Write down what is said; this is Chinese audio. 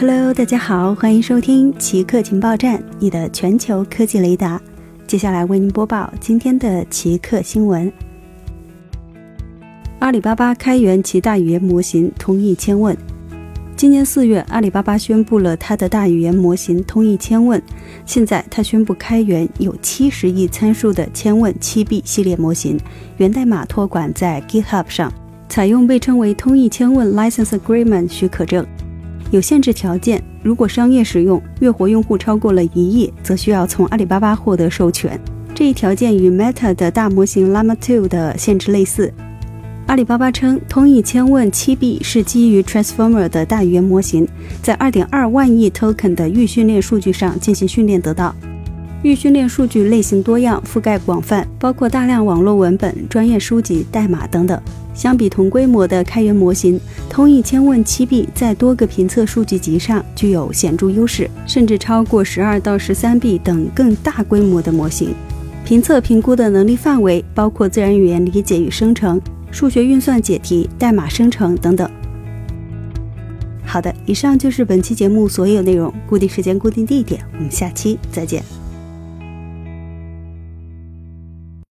Hello，大家好，欢迎收听奇客情报站，你的全球科技雷达。接下来为您播报今天的奇客新闻。阿里巴巴开源其大语言模型通义千问。今年四月，阿里巴巴宣布了它的大语言模型通义千问。现在，它宣布开源有七十亿参数的千问七 B 系列模型，源代码托管在 GitHub 上，采用被称为通义千问 License Agreement 许可证。有限制条件，如果商业使用，月活用户超过了一亿，则需要从阿里巴巴获得授权。这一条件与 Meta 的大模型 l a m a 2的限制类似。阿里巴巴称，通义千问七 B 是基于 Transformer 的大语言模型，在2.2万亿 token 的预训练数据上进行训练得到。预训练数据类型多样，覆盖广泛，包括大量网络文本、专业书籍、代码等等。相比同规模的开源模型，通义千问七 B 在多个评测数据集上具有显著优势，甚至超过十二到十三 B 等更大规模的模型。评测评估的能力范围包括自然语言理解与生成、数学运算解题、代码生成等等。好的，以上就是本期节目所有内容。固定时间，固定地点，我们下期再见。